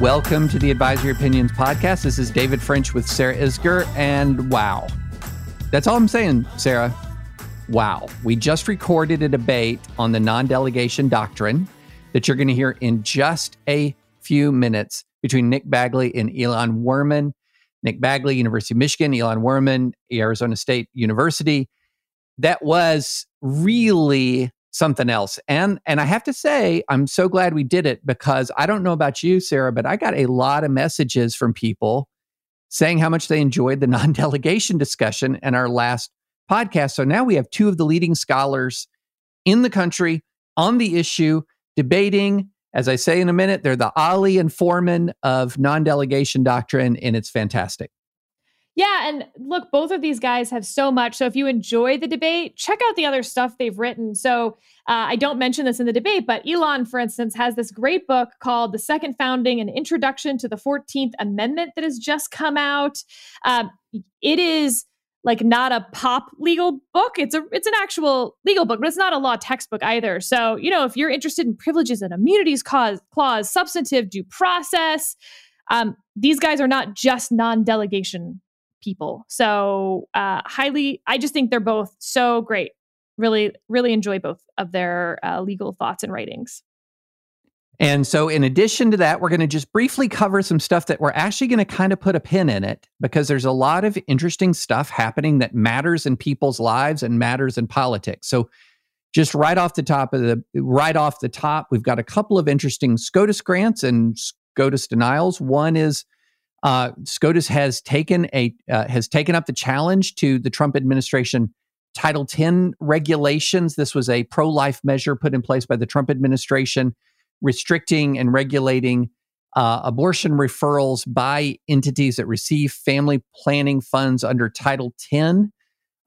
Welcome to the Advisory Opinions Podcast. This is David French with Sarah Isgur, and wow. That's all I'm saying, Sarah. Wow. We just recorded a debate on the non delegation doctrine that you're going to hear in just a few minutes between Nick Bagley and Ilan Wurman. Nick Bagley, University of Michigan, Ilan Wurman, Arizona State University. That was really something else. And and I have to say, I'm so glad we did it because I don't know about you, Sarah, but I got a lot of messages from people saying how much they enjoyed the non-delegation discussion and our last podcast. So now we have two of the leading scholars in the country on the issue debating. As I say in a minute, they're the Ali and Foreman of non-delegation doctrine, and it's fantastic. Yeah, and look, both of these guys have so much. So if you enjoy the debate, check out the other stuff they've written. So uh, I don't mention this in the debate, but Ilan, for instance, has this great book called "The Second Founding: An Introduction to the Fourteenth Amendment" that has just come out. Um, it is like not a pop legal book. It's a it's an actual legal book, but it's not a law textbook either. So you know, if you're interested in privileges and immunities clause, clause substantive due process, um, these guys are not just non-delegation people. So uh, highly, I just think they're both so great. Really, really enjoy both of their uh, legal thoughts and writings. And so, in addition to that, we're going to just briefly cover some stuff that we're actually going to kind of put a pin in it because there's a lot of interesting stuff happening that matters in people's lives and matters in politics. So, just right off the top of the right off the top, we've got a couple of interesting SCOTUS grants and SCOTUS denials. One is uh, SCOTUS has taken a uh, has taken up the challenge to the Trump administration Title 10 regulations. This was a pro life measure put in place by the Trump administration, restricting and regulating uh, abortion referrals by entities that receive family planning funds under Title 10,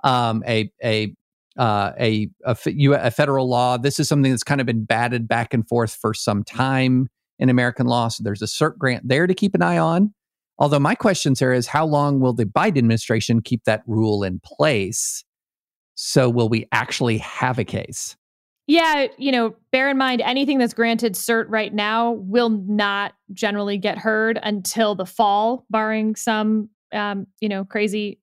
um, a a uh, a, a, a federal law. This is something that's kind of been batted back and forth for some time in American law. So there's a CERT grant there to keep an eye on. Although my question, Sarah, is how long will the Biden administration keep that rule in place? So will we actually have a case? Yeah, you know, bear in mind anything that's granted cert right now will not generally get heard until the fall, barring some, um, you know, crazy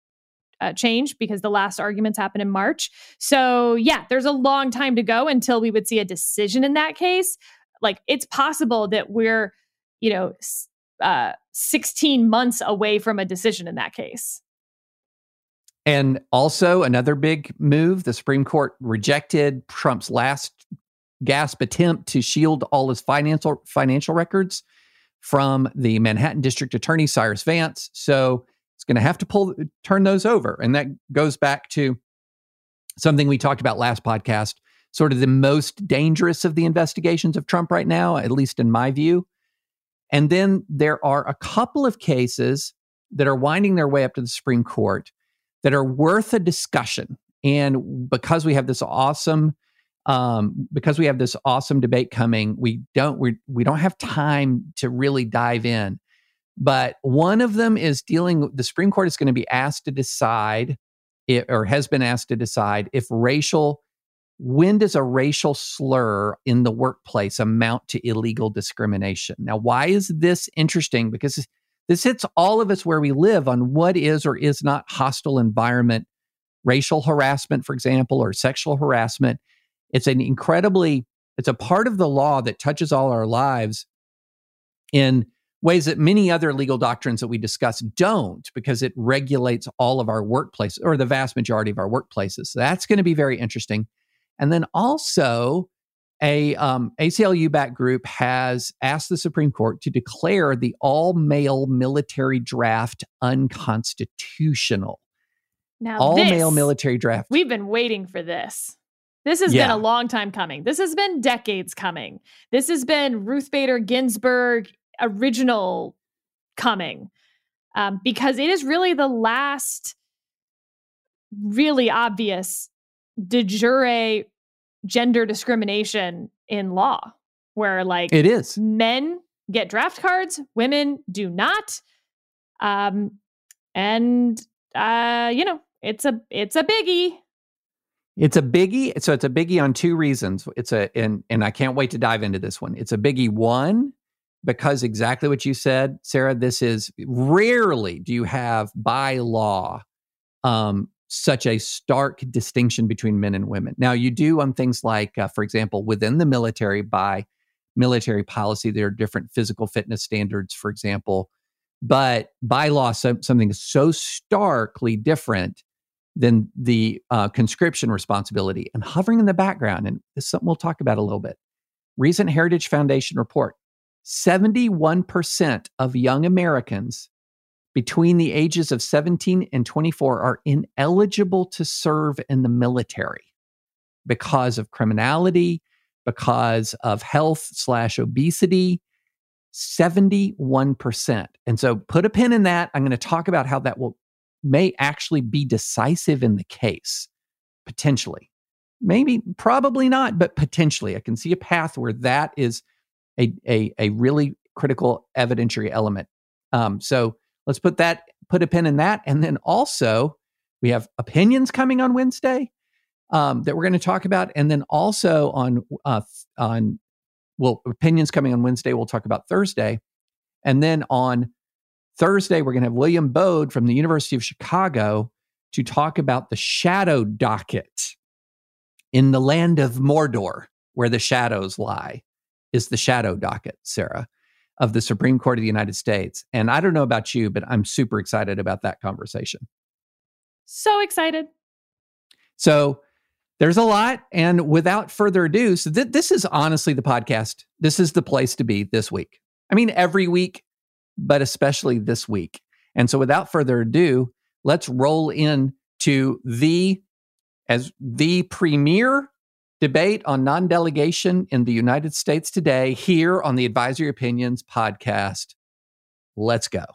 uh, change because the last arguments happen in March. So, yeah, there's a long time to go until we would see a decision in that case. Like, it's possible that we're, you know, uh, 16 months away from a decision in that case. And also, another big move the Supreme Court rejected Trump's last gasp attempt to shield all his financial financial records from the Manhattan District Attorney Cyrus Vance. So it's going to have to pull turn those over, and that goes back to something we talked about last podcast. Sort of the most dangerous of the investigations of Trump right now, at least in my view, and then there are a couple of cases that are winding their way up to the Supreme Court that are worth a discussion. And because we have this awesome, um, because we have this awesome debate coming, we don't we we don't have time to really dive in. But one of them is dealing. The Supreme Court is going to be asked to decide, it, or has been asked to decide, if racial when does a racial slur in the workplace amount to illegal discrimination? Now, why is this interesting? Because this hits all of us where we live on what is or is not hostile environment, racial harassment, for example, or sexual harassment. It's an incredibly, it's a part of the law that touches all our lives in ways that many other legal doctrines that we discuss don't because it regulates all of our workplaces or the vast majority of our workplaces. So that's going to be very interesting. And then also, a um, ACLU back group has asked the Supreme Court to declare the all male military draft unconstitutional. Now, all this, male military draft. We've been waiting for this. This has Yeah. been a long time coming. This has been decades coming. This has been Ruth Bader Ginsburg original coming um, because it is really the last really obvious de jure gender discrimination in law where like It is. men get draft cards, women do not. Um, and uh, you know, it's a it's a biggie. It's a biggie. So it's a biggie on two reasons. It's a and and I can't wait to dive into this one. It's a biggie one because exactly what you said, Sarah. This is rarely do you have by law um, such a stark distinction between men and women. Now you do on things like, uh, for example, within the military by military policy, there are different physical fitness standards, for example. But by law, so, something is so starkly different than the uh, conscription responsibility and hovering in the background. And this is something we'll talk about a little bit. Recent Heritage Foundation report 71% of young Americans between the ages of 17 and 24 are ineligible to serve in the military because of criminality, because of health slash obesity. 71%. And so put a pin in that. I'm going to talk about how that will may actually be decisive in the case, potentially. Maybe, probably not, but potentially. I can see a path where that is a, a, a really critical evidentiary element. Um, so let's put that, put a pin in that. And then also, we have opinions coming on Wednesday um, that we're going to talk about. And then also on, uh, on, well, opinions coming on Wednesday, we'll talk about Thursday. And then on Thursday, we're going to have William Baude from the University of Chicago to talk about the shadow docket in the land of Mordor, where the shadows lie, is the shadow docket, Sarah, of the Supreme Court of the United States. And I don't know about you, but I'm super excited about that conversation. So excited. So there's a lot. And without further ado, so th- this is honestly the podcast. This is the place to be this week. I mean, every week, but especially this week. And so without further ado, let's roll in to the as the premier debate on non-delegation in the United States today here on the Advisory Opinions podcast. Let's go.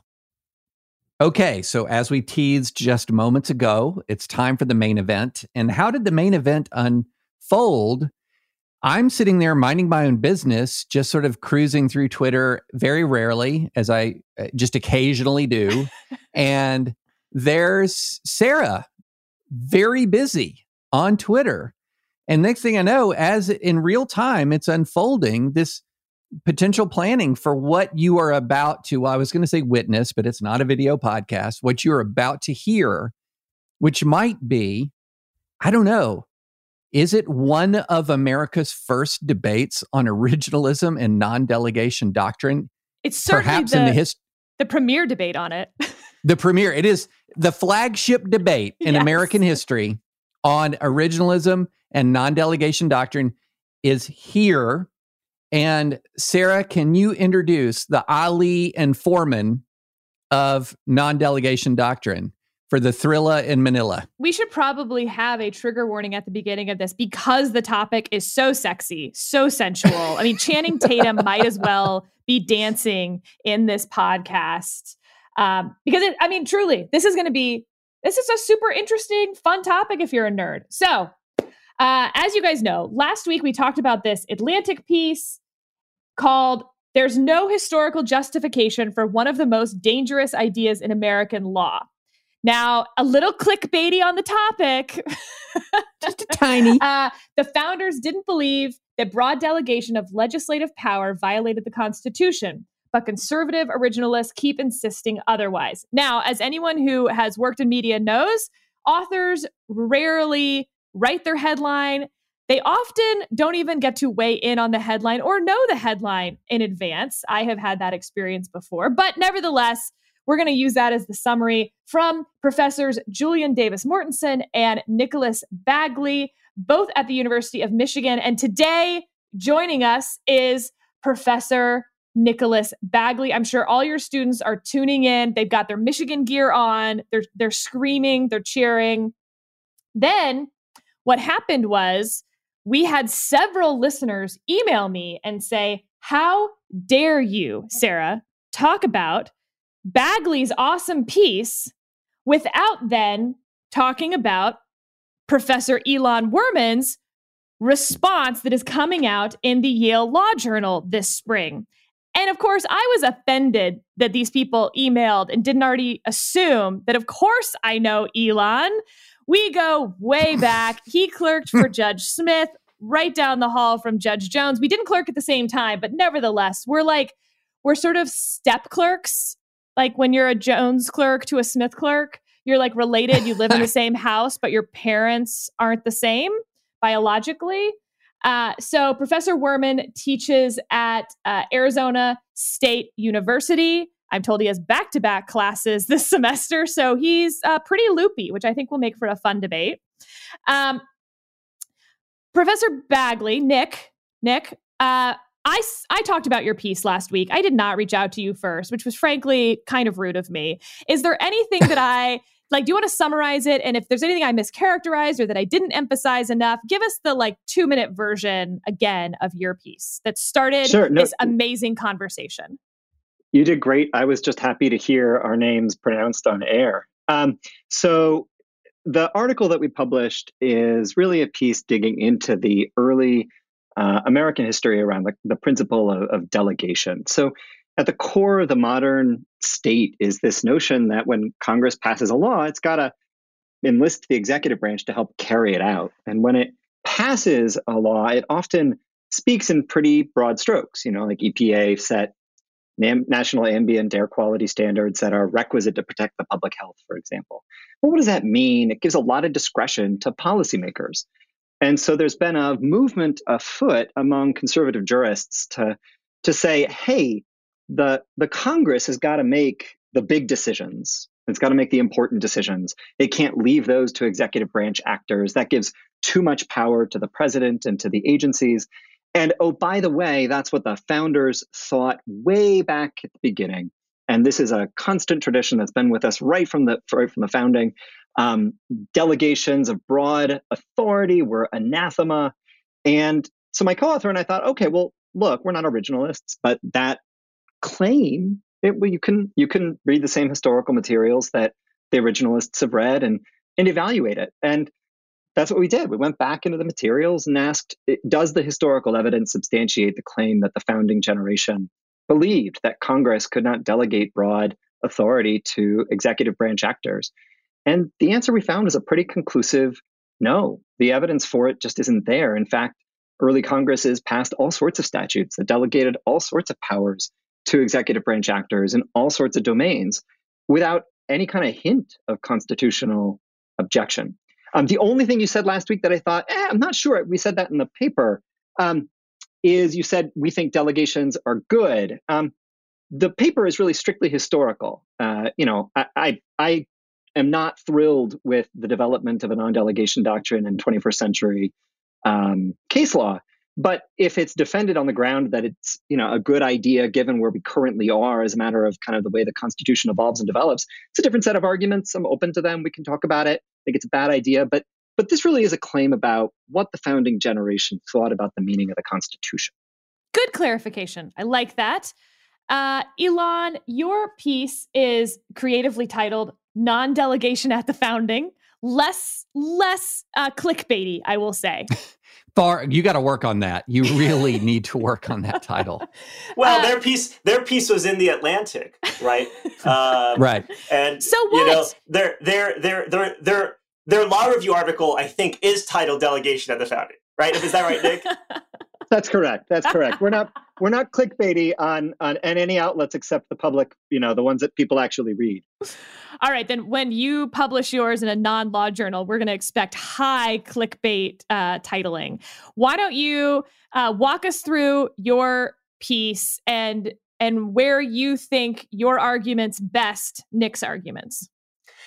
Okay, so as we teased just moments ago, it's time for the main event. And how did the main event unfold? I'm sitting there minding my own business, just sort of cruising through Twitter very rarely, as I uh, just occasionally do. and there's Sarah, very busy on Twitter. And next thing I know, as in real time, it's unfolding this potential planning for what you are about to, well, I was going to say witness, but it's not a video podcast, what you're about to hear, which might be, I don't know, is it one of America's first debates on originalism and non delegation doctrine? It's certainly Perhaps the, in the history. the premier debate on it. The premier. It is the flagship debate in Yes. American history on originalism and non delegation doctrine is here. And Sarah, can you introduce the Ali and Foreman of non delegation doctrine for the Thrilla in Manila? we should probably have a trigger warning at the beginning of this because the topic is so sexy, so sensual. I mean, Channing Tatum might as well be dancing in this podcast um, because it, I mean, truly, this is going to be this is a super interesting, fun topic if you're a nerd. So, uh, as you guys know, last week we talked about this Atlantic piece called "There's No Historical Justification for One of the Most Dangerous Ideas in American Law." Now, a little clickbaity on the topic. Just a tiny. Uh, the founders didn't believe that broad delegation of legislative power violated the Constitution, but conservative originalists keep insisting otherwise. Now, as anyone who has worked in media knows, authors rarely write their headline. They often don't even get to weigh in on the headline or know the headline in advance. I have had that experience before, but nevertheless, we're going to use that as the summary from professors Julian Davis Mortenson and Nicholas Bagley, both at the University of Michigan. And today, joining us is Professor Nicholas Bagley. I'm sure all your students are tuning in. They've got their Michigan gear on. They're they're screaming, they're cheering. Then what happened was we had several listeners email me and say, "How dare you, Sarah, talk about Bagley's awesome piece without then talking about Professor Ilan Wurman's response that is coming out in the Yale Law Journal this spring. And of course, I was offended that these people emailed and didn't already assume that, of course, I know Ilan. We go way back. He clerked for Judge Smith right down the hall from Judge Jones. We didn't clerk at the same time, but nevertheless, we're like, we're sort of step clerks like when you're a Jones clerk to a Smith clerk, you're like related, you live in the same house, but your parents aren't the same biologically. Uh, so Professor Wurman teaches at uh, Arizona State University. I'm told he has back to back classes this semester. So he's uh, pretty loopy, which I think will make for a fun debate. Um, Professor Bagley, Nick, Nick, uh, I, I talked about your piece last week. I did not reach out to you first, which was frankly kind of rude of me. Is there anything that I like? Do you want to summarize it? And if there's anything I mischaracterized or that I didn't emphasize enough, give us the like two minute version again of your piece that started sure, no, this amazing conversation. You did great. I was just happy to hear our names pronounced on air. Um, so the article that we published is really a piece digging into the early uh, American history around the, the principle of, of delegation. So, at the core of the modern state is this notion that when Congress passes a law, it's got to enlist the executive branch to help carry it out. And when it passes a law, it often speaks in pretty broad strokes. You know, like EPA set national ambient air quality standards that are requisite to protect the public health, for example. Well, what does that mean? It gives a lot of discretion to policymakers. And so there's been a movement afoot among conservative jurists to, to say, hey, the, the Congress has got to make the big decisions. It's got to make the important decisions. It can't leave those to executive branch actors. That gives too much power to the president and to the agencies. And oh, by the way, that's what the founders thought way back at the beginning. And this is a constant tradition that's been with us right from the right from the founding. Um, delegations of broad authority were anathema. And so my co-author and I thought, okay, well, look, we're not originalists, but that claim, it, well, you can you can read the same historical materials that the originalists have read and and evaluate it. And that's what we did. We went back into the materials and asked, does the historical evidence substantiate the claim that the founding generation believed that Congress could not delegate broad authority to executive branch actors? And the answer we found is a pretty conclusive no. The evidence for it just isn't there. In fact, early Congresses passed all sorts of statutes that delegated all sorts of powers to executive branch actors in all sorts of domains without any kind of hint of constitutional objection. Um, the only thing you said last week that I thought, eh, I'm not sure, we said that in the paper, um, is you said we think delegations are good. Um, the paper is really strictly historical. Uh, you know, I, I, I am not thrilled with the development of a non-delegation doctrine in 21st century um, case law. But if it's defended on the ground that it's you know a good idea given where we currently are as a matter of kind of the way the Constitution evolves and develops, it's a different set of arguments. I'm open to them. We can talk about it. I think it's a bad idea, but but this really is a claim about what the founding generation thought about the meaning of the Constitution. Good clarification. I like that. Uh, Ilan, your piece is creatively titled non-delegation at the founding less less uh, clickbaity i will say Far, you got to work on that. You really need to work on that title. Well, uh, their piece, their piece was in the Atlantic, right? Um, right. And so what? you know, their their their their their their law review article, I think, is titled "Delegation at the Founding." Right? Is that right, Nick? That's correct. That's correct. We're not we're not clickbaity on on any outlets except the public, you know, the ones that people actually read. All right, then when you publish yours in a non-law journal, we're going to expect high clickbait uh, titling. Why don't you uh, walk us through your piece and and where you think your arguments best Nick's arguments?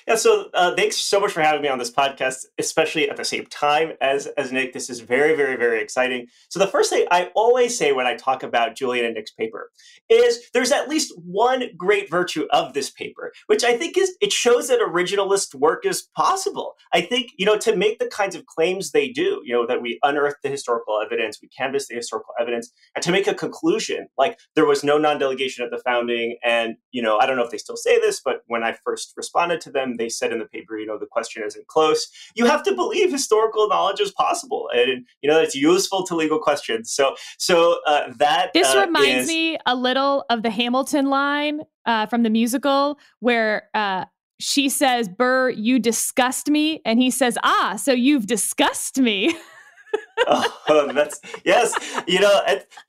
Yeah, so uh, thanks so much for having me on this podcast, especially at the same time as as Nick. This is very, very, very exciting. So the first thing I always say when I talk about Julian and Nick's paper is there's at least one great virtue of this paper, which I think is it shows that originalist work is possible. I think you know to make the kinds of claims they do, you know that we unearth the historical evidence, we canvass the historical evidence, and to make a conclusion like there was no non-delegation at the founding, and you know I don't know if they still say this, but when I first responded to them they said in the paper, you know, the question isn't close. You have to believe historical knowledge is possible, and you know it's useful to legal questions. So, so uh, that this uh, reminds is... me a little of the Hamilton line uh, from the musical where. Uh, she says, Burr, you disgust me. And he says, Ah, so you've discussed me. oh, that's yes. You know,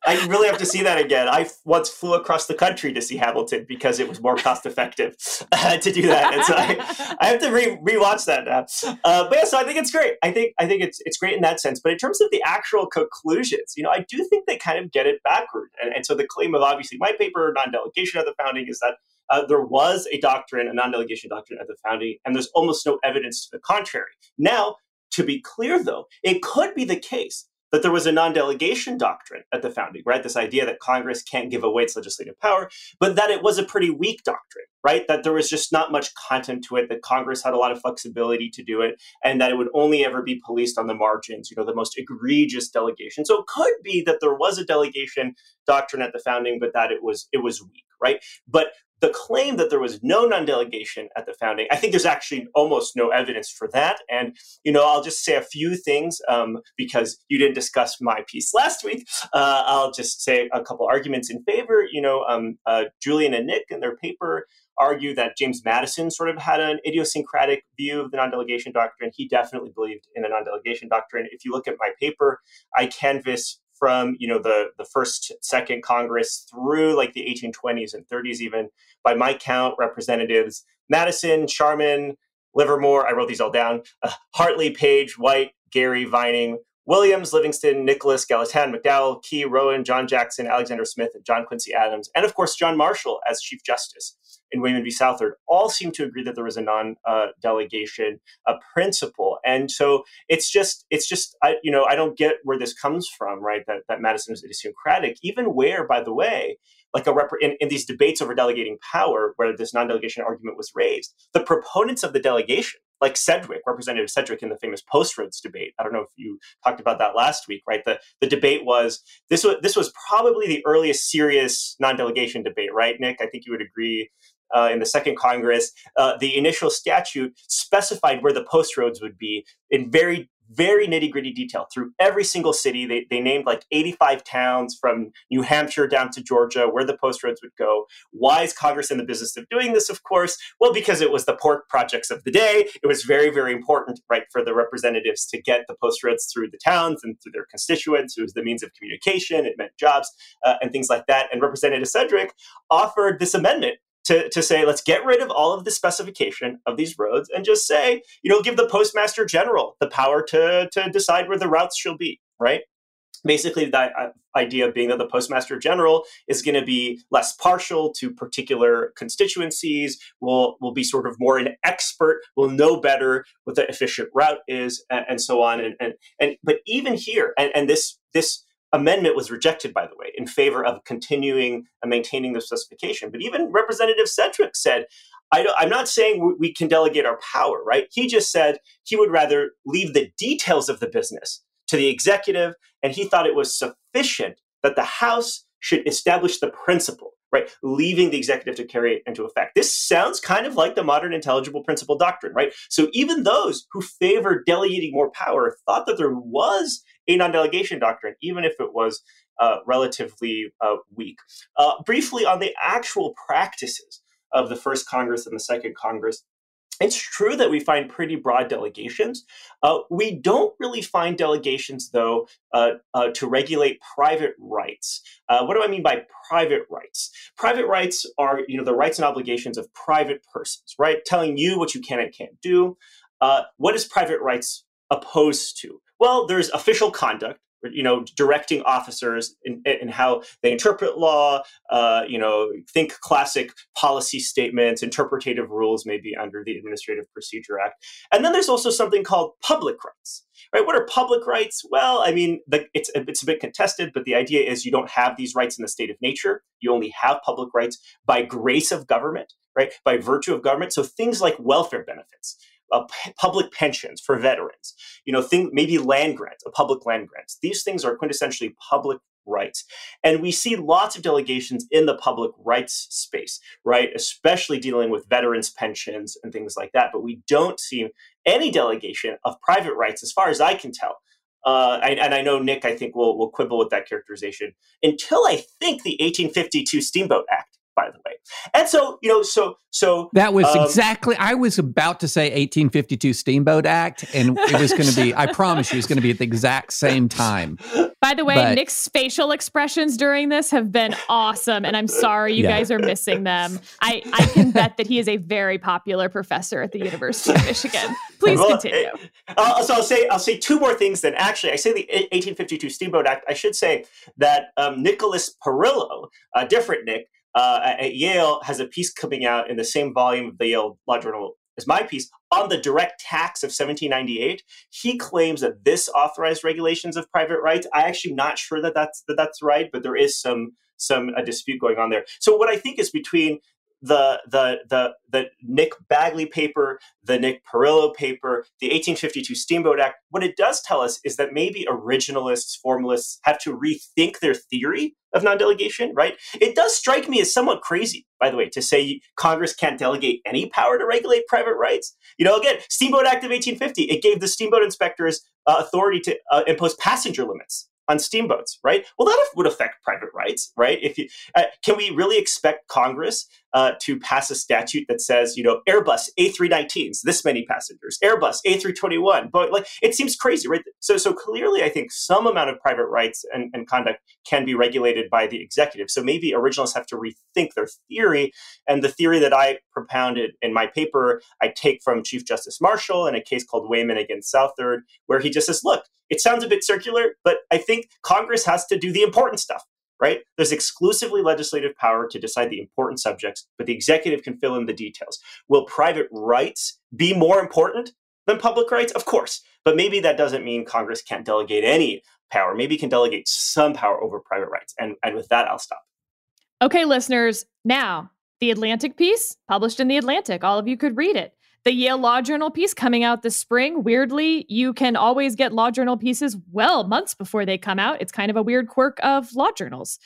I really have to see that again. I once flew across the country to see Hamilton because it was more cost effective uh, to do that, and so I, I have to re rewatch that now. Uh, but yeah, so I think it's great. I think I think it's it's great in that sense. But in terms of the actual conclusions, you know, I do think they kind of get it backward. And, and so the claim of obviously my paper, non-delegation of the founding, is that uh, there was a doctrine, a non-delegation doctrine at the founding, and there's almost no evidence to the contrary. Now, to be clear, though, it could be the case that there was a non delegation doctrine at the founding, right? This idea that Congress can't give away its legislative power, but that it was a pretty weak doctrine, right? That there was just not much content to it, that Congress had a lot of flexibility to do it, and that it would only ever be policed on the margins, you know, the most egregious delegation. So it could be that there was a delegation doctrine at the founding, but that it was it was weak, right? But the claim that there was no non-delegation at the founding, I think there's actually almost no evidence for that. And you know, I'll just say a few things um, because you didn't discuss my piece last week. Uh, I'll just say a couple arguments in favor. You know, um, uh, Julian and Nick in their paper argue that James Madison sort of had an idiosyncratic view of the non-delegation doctrine. He definitely believed in a non-delegation doctrine. If you look at my paper, I canvass from you know the the first second congress through like the 1820s and 30s even. By my count representatives madison sherman livermore i wrote these all down uh, hartley page white gerry vining Williams, Livingston, Nicholas, Gallatin, McDowell, Key, Rowan, John Jackson, Alexander Smith, and John Quincy Adams, and of course John Marshall as Chief Justice in Wayman v. Southard all seem to agree that there was a non-delegation uh, principle, and so it's just it's just I, you know I don't get where this comes from, right? That that Madison is idiosyncratic, even where, by the way, like a rep- in, in these debates over delegating power, where this non-delegation argument was raised, the proponents of the delegation like Sedgwick, Representative Sedgwick in the famous Post Roads debate. I don't know if you talked about that last week, right? The the debate was this was this was probably the earliest serious non-delegation debate, right, Nick? I think you would agree. Uh, in the second Congress, uh, the initial statute specified where the post roads would be in very very nitty gritty detail through every single city. They, they named like 85 towns from New Hampshire down to Georgia where the post roads would go. Why is Congress in the business of doing this? Of course, well, because it was the pork projects of the day. It was very, very important, right, for the representatives to get the post roads through the towns and through their constituents. It was the means of communication. It meant jobs uh, and things like that. And Representative Sedgwick offered this amendment to, to say, let's get rid of all of the specification of these roads and just say, you know, give the postmaster general the power to, to decide where the routes shall be, right? Basically, that uh, idea being that the postmaster general is going to be less partial to particular constituencies, will will be sort of more an expert, will know better what the efficient route is, and, and so on. And, and and but even here, and, and this this amendment was rejected, by the way, in favor of continuing and maintaining the specification. But even Representative Sedgwick said, I am not saying we can delegate our power, right? He just said he would rather leave the details of the business to the executive, and he thought it was sufficient that the House should establish the principle, right? Leaving the executive to carry it into effect. This sounds kind of like the modern intelligible principle doctrine, right? So even those who favor delegating more power thought that there was a non-delegation doctrine, even if it was uh, relatively uh, weak. Uh, briefly on the actual practices of the first Congress and the second Congress, it's true that we find pretty broad delegations. Uh, we don't really find delegations, though, uh, uh, to regulate private rights. Uh, what do I mean by private rights? Private rights are, you know, the rights and obligations of private persons, right? Telling you what you can and can't do. Uh, what is private rights opposed to? Well, there's official conduct, you know, directing officers in, in how they interpret law, uh, you know, think classic policy statements, interpretative rules maybe under the Administrative Procedure Act. And then there's also something called public rights. Right? What are public rights? Well, I mean, the, it's it's a bit contested, but the idea is you don't have these rights in the state of nature. You only have public rights by grace of government, right? By virtue of government. So things like welfare benefits, uh, p- public pensions for veterans, you know, thing, maybe land grants, a public land grants. These things are quintessentially public rights. And we see lots of delegations in the public rights space, right? Especially dealing with veterans' pensions and things like that. But we don't see any delegation of private rights, as far as I can tell. Uh, and I know Nick, I think, will will quibble with that characterization until I think the 1852 Steamboat Act by the way. And so, you know, so so that was um, exactly. I was about to say 1852 Steamboat Act, and it was going to be. I promise you, it's going to be at the exact same time. By the way, but, Nick's facial expressions during this have been awesome, and I'm sorry you yeah. guys are missing them. I I can bet that he is a very popular professor at the University of Michigan. Please well, continue. Uh, so I'll say I'll say two more things. Then actually, I say the 1852 Steamboat Act. I should say that um, Nicholas Parrillo, a different Nick uh, at Yale has a piece coming out in the same volume of the Yale Law Journal as my piece on the direct tax of 1798. He claims that this authorized regulations of private rights. I actually not sure that that's that that's right, but there is some some a dispute going on there. So what I think is between the the the the Nick Bagley paper, the Nick Parrillo paper, the 1852 Steamboat Act. What it does tell us is that maybe originalists, formalists have to rethink their theory of non-delegation, right? It does strike me as somewhat crazy, by the way, to say Congress can't delegate any power to regulate private rights. You know, again, Steamboat Act of 1850, it gave the steamboat inspectors uh, authority to uh, impose passenger limits on steamboats, right? Well, that would affect private rights, right? If you uh, can we really expect Congress uh, to pass a statute that says, you know, Airbus A319s, this many passengers, Airbus A321, but like it seems crazy, right? So, so clearly, I think some amount of private rights and, and conduct can be regulated by the executive. So maybe originalists have to rethink their theory, and the theory that I propounded in my paper, I take from Chief Justice Marshall in a case called Wayman against Southard, where he just says, look, it sounds a bit circular, but I think Congress has to do the important stuff, right? There's exclusively legislative power to decide the important subjects, but the executive can fill in the details. Will private rights be more important than public rights? Of course. But maybe that doesn't mean Congress can't delegate any power. Maybe can delegate some power over private rights. And, and with that, I'll stop. Okay, listeners, now the Atlantic piece published in the Atlantic. All of you could read it the Yale Law Journal piece coming out this spring. Weirdly, you can always get Law Journal pieces well months before they come out. It's kind of a weird quirk of law journals.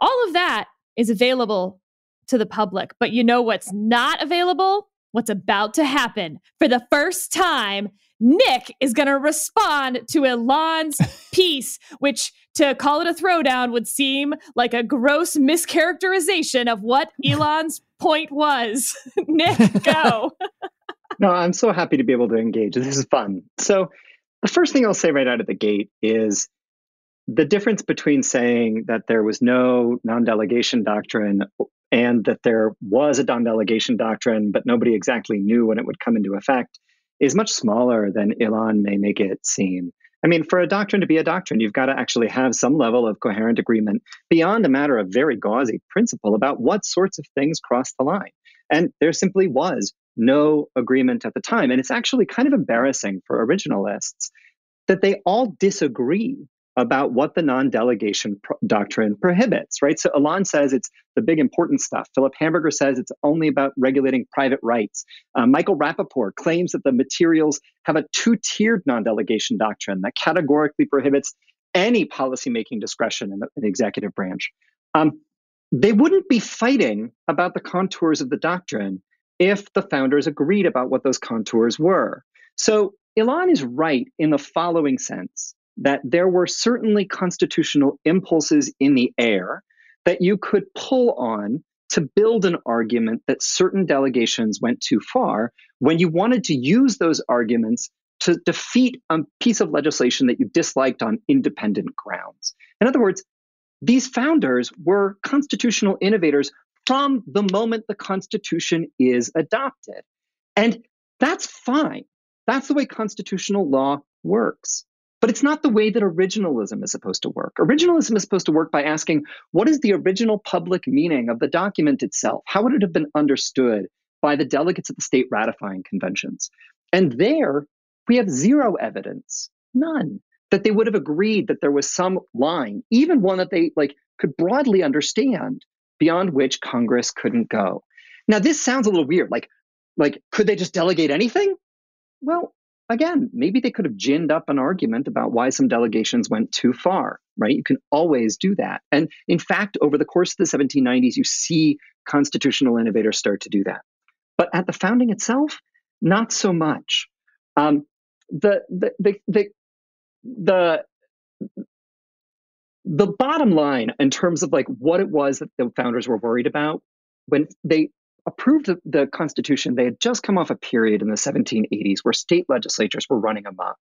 All of that is available to the public. But you know what's not available? What's about to happen. For the first time, Nick is going to respond to Ilan's piece, which to call it a throwdown would seem like a gross mischaracterization of what Ilan's point was. Nick, go. No, I'm so happy to be able to engage. This is fun. So, the first thing I'll say right out of the gate is the difference between saying that there was no non delegation doctrine and that there was a non delegation doctrine, but nobody exactly knew when it would come into effect is much smaller than Ilan may make it seem. I mean, for a doctrine to be a doctrine, you've got to actually have some level of coherent agreement beyond a matter of very gauzy principle about what sorts of things cross the line. And there simply was no agreement at the time. And it's actually kind of embarrassing for originalists that they all disagree about what the non-delegation pro- doctrine prohibits, right? So Ilan says it's the big important stuff. Philip Hamburger says it's only about regulating private rights. Uh, Michael Rappaport claims that the materials have a two-tiered non-delegation doctrine that categorically prohibits any policymaking discretion in the, in the executive branch. Um, they wouldn't be fighting about the contours of the doctrine if the founders agreed about what those contours were. So Ilan is right in the following sense that there were certainly constitutional impulses in the air that you could pull on to build an argument that certain delegations went too far when you wanted to use those arguments to defeat a piece of legislation that you disliked on independent grounds. In other words, these founders were constitutional innovators from the moment the Constitution is adopted. And that's fine. That's the way constitutional law works. But it's not the way that originalism is supposed to work. Originalism is supposed to work by asking what is the original public meaning of the document itself? How would it have been understood by the delegates of the state ratifying conventions? And there, we have zero evidence, none, that they would have agreed that there was some line, even one that they like could broadly understand, beyond which Congress couldn't go. Now, this sounds a little weird. Like, like could they just delegate anything? Well, again, maybe they could have ginned up an argument about why some delegations went too far, right? You can always do that. And in fact, over the course of the 1790s, you see constitutional innovators start to do that. But at the founding itself, not so much. Um, the, the, the, the, the, the bottom line in terms of like what it was that the founders were worried about when they approved the, Constitution, they had just come off a period in the 1780s where state legislatures were running amok.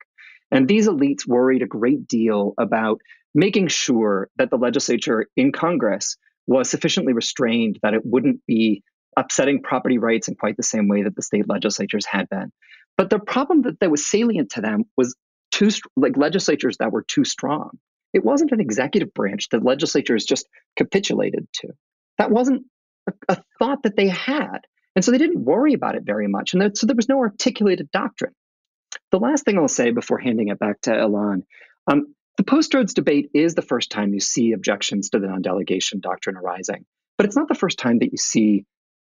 And these elites worried a great deal about making sure that the legislature in Congress was sufficiently restrained that it wouldn't be upsetting property rights in quite the same way that the state legislatures had been. But the problem that, that was salient to them was too like legislatures that were too strong. It wasn't an executive branch that legislatures just capitulated to. That wasn't a, a thought that they had. And so they didn't worry about it very much. And so there was no articulated doctrine. The last thing I'll say before handing it back to Ilan um, the post roads debate is the first time you see objections to the non delegation doctrine arising. But it's not the first time that you see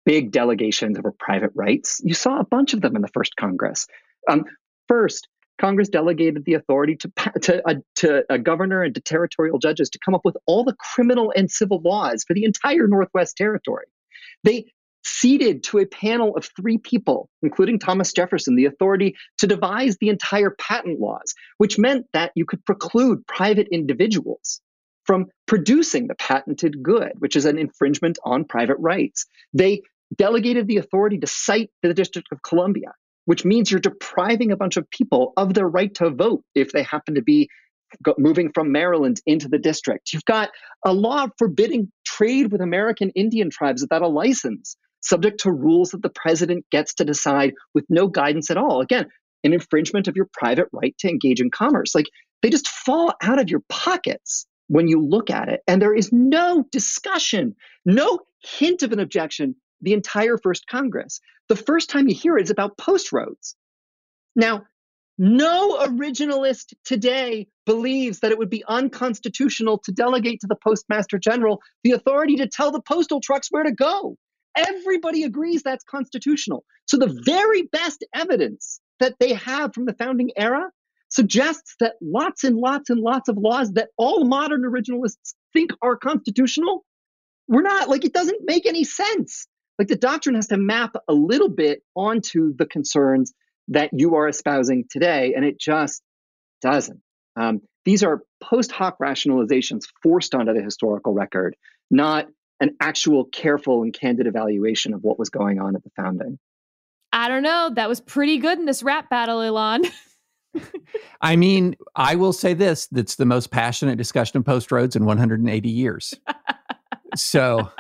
big delegations over private rights. You saw a bunch of them in the first Congress. Um, first, Congress delegated the authority to, to, uh, to a governor and to territorial judges to come up with all the criminal and civil laws for the entire Northwest Territory. They ceded to a panel of three people, including Thomas Jefferson, the authority to devise the entire patent laws, which meant that you could preclude private individuals from producing the patented good, which is an infringement on private rights. They delegated the authority to cite the District of Columbia, which means you're depriving a bunch of people of their right to vote if they happen to be moving from Maryland into the district. You've got a law forbidding trade with American Indian tribes without a license, subject to rules that the president gets to decide with no guidance at all. Again, an infringement of your private right to engage in commerce. Like they just fall out of your pockets when you look at it. And there is no discussion, no hint of an objection the entire first Congress. The first time you hear it is about post roads. Now, no originalist today believes that it would be unconstitutional to delegate to the postmaster general the authority to tell the postal trucks where to go. Everybody agrees that's constitutional. So the very best evidence that they have from the founding era suggests that lots and lots and lots of laws that all modern originalists think are constitutional were not. Like it doesn't make any sense like the doctrine has to map a little bit onto the concerns that you are espousing today, and it just doesn't. Um, these are post hoc rationalizations forced onto the historical record, not an actual careful and candid evaluation of what was going on at the founding. I don't know. That was pretty good in this rap battle, Ilan. I mean, I will say this that's the most passionate discussion of post roads in 180 years. so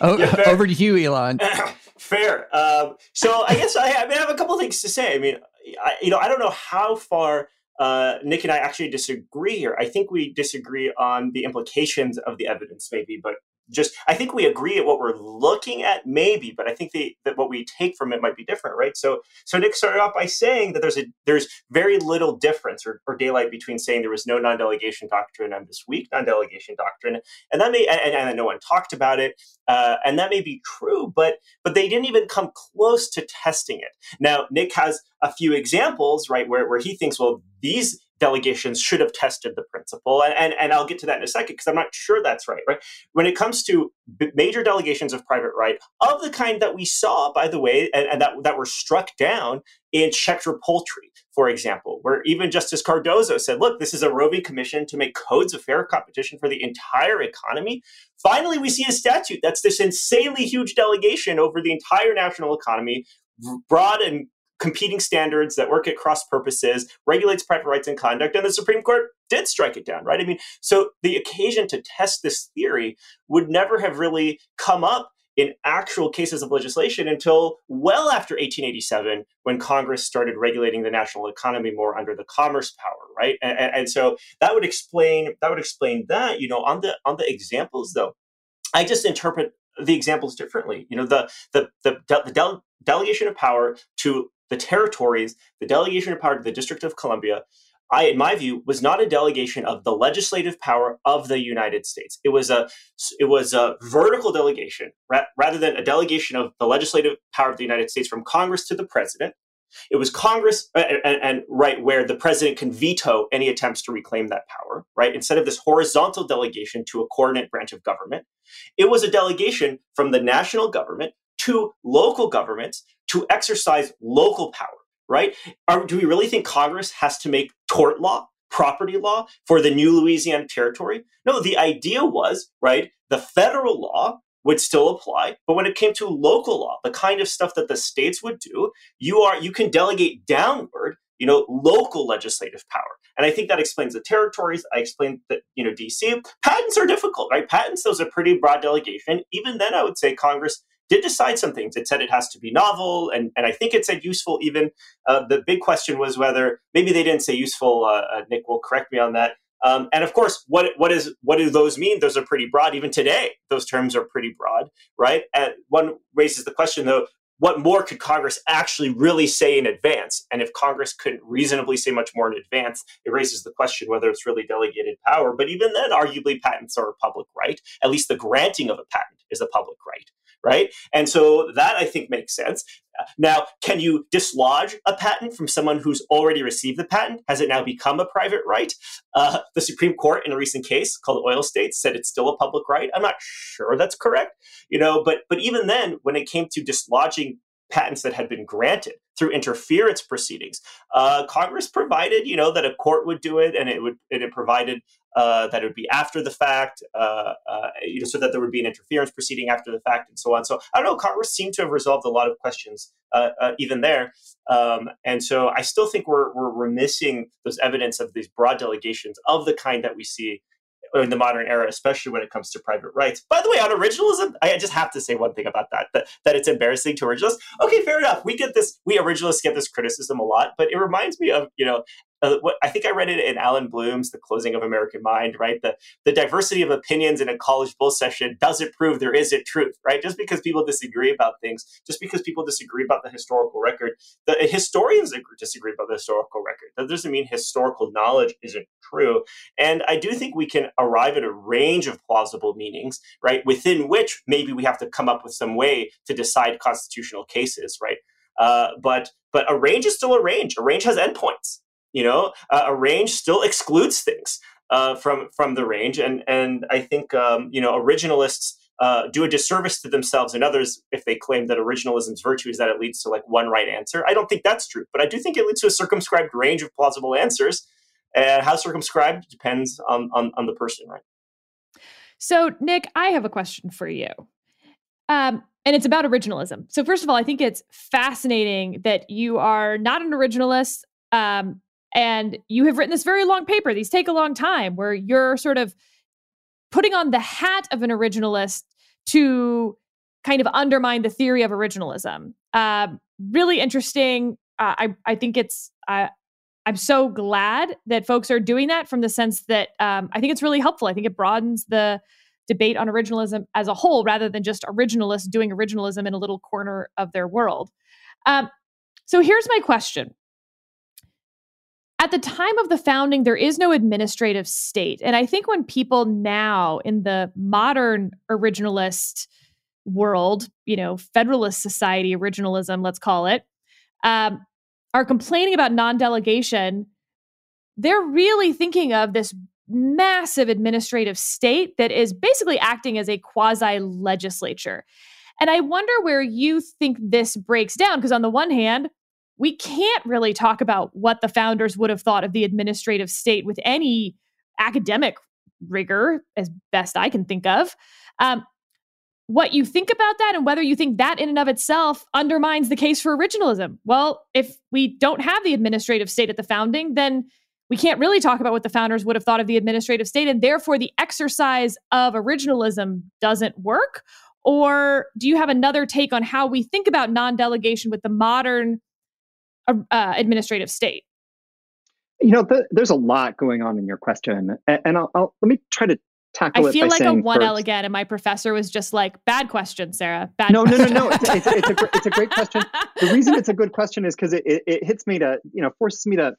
Oh, yeah, over to you, Ilan. fair. Um, so I guess I, I, mean, I have a couple things to say. I mean, I, you know, I don't know how far uh, Nick and I actually disagree here. I think we disagree on the implications of the evidence, maybe, but just I think we agree at what we're looking at, maybe, but I think the, that what we take from it might be different, right? So, so Nick started off by saying that there's a there's very little difference or, or daylight between saying there was no non-delegation doctrine and this weak non-delegation doctrine, and that may and, and no one talked about it, uh, and that may be true, but but they didn't even come close to testing it. Now, Nick has a few examples, right, where where he thinks, well, these delegations should have tested the principle. And, and, and I'll get to that in a second because I'm not sure that's right, right? When it comes to major delegations of private right, of the kind that we saw, by the way, and, and that, that were struck down in Schechter Poultry, for example, where even Justice Cardozo said, look, this is a roving commission to make codes of fair competition for the entire economy. Finally, we see a statute that's this insanely huge delegation over the entire national economy, broad and competing standards that work at cross purposes, regulates private rights and conduct, and the Supreme Court did strike it down, right? I mean, so the occasion to test this theory would never have really come up in actual cases of legislation until well after 1887 when congress started regulating the national economy more under the commerce power right and, and, so that would explain that would explain that you know on the on the examples though i just interpret the examples differently you know the the the, the del- delegation of power to the territories the delegation of power to the district of columbia I, in my view, was not a delegation of the legislative power of the United States. It was a it was a vertical delegation ra- rather than a delegation of the legislative power of the United States from Congress to the president. It was Congress uh, and, and, right where the president can veto any attempts to reclaim that power, right? Instead of this horizontal delegation to a coordinate branch of government, it was a delegation from the national government to local governments to exercise local power right? Are, do we really think Congress has to make tort law, property law for the new Louisiana territory? No, the idea was, right, the federal law would still apply, but when it came to local law, the kind of stuff that the states would do, you are you can delegate downward, you know, local legislative power. And I think that explains the territories. I explained that, you know, DC. Patents are difficult, right? Patents, those are pretty broad delegation. Even then, I would say Congress did decide some things. It said it has to be novel, and, and I think it said useful even. Uh, the big question was whether maybe they didn't say useful. Uh, uh, Nick will correct me on that. Um, and of course, what what is what do those mean? Those are pretty broad. Even today, those terms are pretty broad, right? And one raises the question, though: what more could Congress actually really say in advance? And if Congress couldn't reasonably say much more in advance, it raises the question whether it's really delegated power. But even then, arguably, patents are a public right. At least the granting of a patent is a public right right? And so that I think makes sense. Now, can you dislodge a patent from someone who's already received the patent? Has it now become a private right? Uh, the Supreme Court, in a recent case called Oil States, said it's still a public right. I'm not sure that's correct, you know. But but even then, when it came to dislodging patents that had been granted through interference proceedings. Uh, Congress provided, you know, that a court would do it, and it would and it provided uh, that it would be after the fact, uh, uh, you know, so that there would be an interference proceeding after the fact, and so on. So I don't know. Congress seemed to have resolved a lot of questions uh, uh, even there, um, and so I still think we're, we're we're missing those evidence of these broad delegations of the kind that we see in the modern era, especially when it comes to private rights. By the way, on originalism, I just have to say one thing about that, that, that it's embarrassing to originalists. Okay, fair enough. We get this, we originalists get this criticism a lot, but it reminds me of, you know, uh, I think I read it in Allan Bloom's The Closing of American Mind, right? The, the diversity of opinions in a college bull session doesn't prove there isn't truth, right? Just because people disagree about things, just because people disagree about the historical record, the historians disagree about the historical record. That doesn't mean historical knowledge isn't true. And I do think we can arrive at a range of plausible meanings, right? Within which maybe we have to come up with some way to decide constitutional cases, right? Uh, but but a range is still a range. A range has endpoints, you know, uh, a range still excludes things uh, from from the range, and and I think um, you know originalists. Uh, do a disservice to themselves and others if they claim that originalism's virtue is that it leads to like one right answer. I don't think that's true, but I do think it leads to a circumscribed range of plausible answers. And how circumscribed depends on, on, on the person, right? So, Nick, I have a question for you. Um, and it's about originalism. So, first of all, I think it's fascinating that you are not an originalist. Um, and you have written this very long paper. These take a long time where you're sort of putting on the hat of an originalist to kind of undermine the theory of originalism. Uh, really interesting. Uh, I, I think it's, uh, I'm so glad that folks are doing that from the sense that um, I think it's really helpful. I think it broadens the debate on originalism as a whole rather than just originalists doing originalism in a little corner of their world. Um, so here's my question at the time of the founding, there is no administrative state. And I think when people now in the modern originalist world, you know, Federalist Society originalism, let's call it, um, are complaining about non delegation, they're really thinking of this massive administrative state that is basically acting as a quasi legislature. And I wonder where you think this breaks down. Because on the one hand, we can't really talk about what the founders would have thought of the administrative state with any academic rigor, as best I can think of. Um, what you think about that and whether you think that in and of itself undermines the case for originalism. Well, if we don't have the administrative state at the founding, then we can't really talk about what the founders would have thought of the administrative state, and therefore the exercise of originalism doesn't work? Or do you have another take on how we think about non delegation with the modern uh, uh, administrative state? You know, the, there's a lot going on in your question, and, and I'll, I'll, let me try to tackle it. I feel like a one L again, and my professor was just like, "Bad question, Sarah." Bad. No, question. no, no, no. It's, it's, it's, a, it's a great question. The reason it's a good question is because it, it, it hits me to, you know, forces me to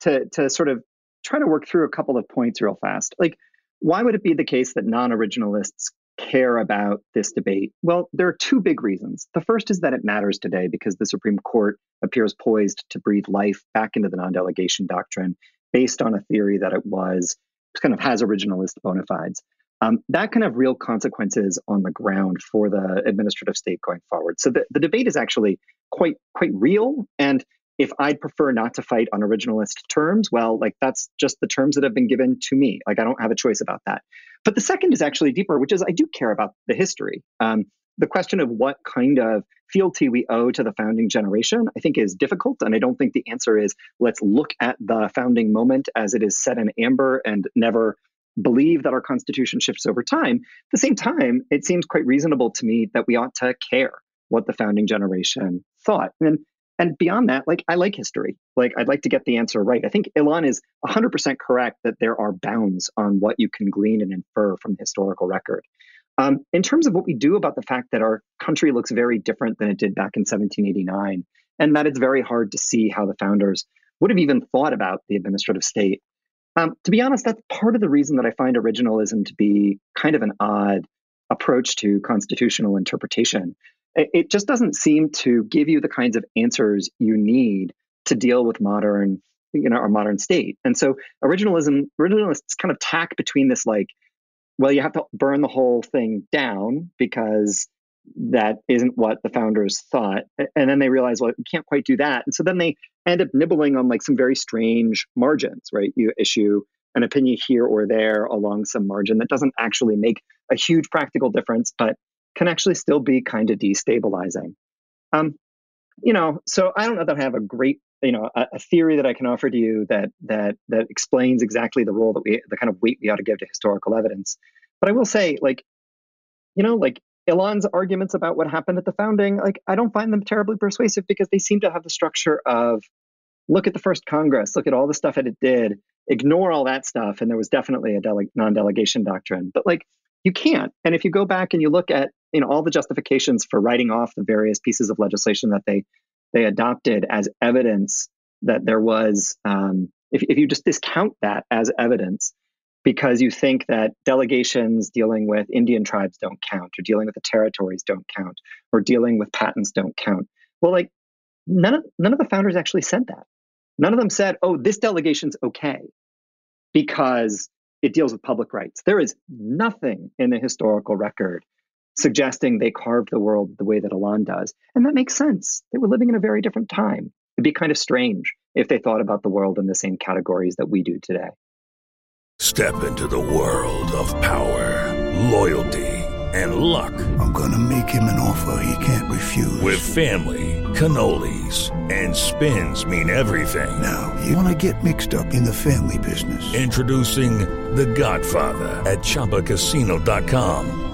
to to sort of try to work through a couple of points real fast. Like, why would it be the case that non-originalists care about this debate? Well, there are two big reasons. The first is that it matters today because the Supreme Court appears poised to breathe life back into the non-delegation doctrine based on a theory that it was kind of has originalist bona fides. Um, that can have real consequences on the ground for the administrative state going forward. So the, the debate is actually quite quite real. And if I'd prefer not to fight on originalist terms, well, like that's just the terms that have been given to me. Like I don't have a choice about that. But the second is actually deeper, which is I do care about the history. Um, the question of what kind of fealty we owe to the founding generation, I think, is difficult. And I don't think the answer is let's look at the founding moment as it is set in amber and never believe that our Constitution shifts over time. At the same time, it seems quite reasonable to me that we ought to care what the founding generation thought. And and beyond that, like I like history. Like I'd like to get the answer right. I think Ilan is 100% correct that there are bounds on what you can glean and infer from the historical record. Um, in terms of what we do about the fact that our country looks very different than it did back in 1789, and that it's very hard to see how the founders would have even thought about the administrative state. Um, to be honest, that's part of the reason that I find originalism to be kind of an odd approach to constitutional interpretation. It, just doesn't seem to give you the kinds of answers you need to deal with modern, you know, our modern state. And so originalism, originalists kind of tack between this like well, you have to burn the whole thing down because that isn't what the founders thought. And then they realize, well, we can't quite do that. And so then they end up nibbling on like some very strange margins, right? You issue an opinion here or there along some margin that doesn't actually make a huge practical difference, but can actually still be kind of destabilizing. Um, you know, so I don't know that I have a great you know a, a, theory that I can offer to you that that that explains exactly the role that we the kind of weight we ought to give to historical evidence. But I will say, like, you know, like Ilan's arguments about what happened at the founding, like I don't find them terribly persuasive because they seem to have the structure of look at the first Congress, look at all the stuff that it did, ignore all that stuff, and there was definitely a dele- non-delegation doctrine. But like you can't. And if you go back and you look at you know all the justifications for writing off the various pieces of legislation that they they adopted as evidence that there was, um, if, if you just discount that as evidence, because you think that delegations dealing with Indian tribes don't count, or dealing with the territories don't count, or dealing with patents don't count. Well, like none of none of the founders actually said that. None of them said, "Oh, this delegation's okay," because it deals with public rights. There is nothing in the historical record suggesting they carved the world the way that Ilan does. And that makes sense. They were living in a very different time. It'd be kind of strange if they thought about the world in the same categories that we do today. Step into the world of power, loyalty, and luck. I'm going to make him an offer he can't refuse. With family, cannolis, and spins mean everything. Now, you want to get mixed up in the family business. Introducing The Godfather at Chumbacasino.com.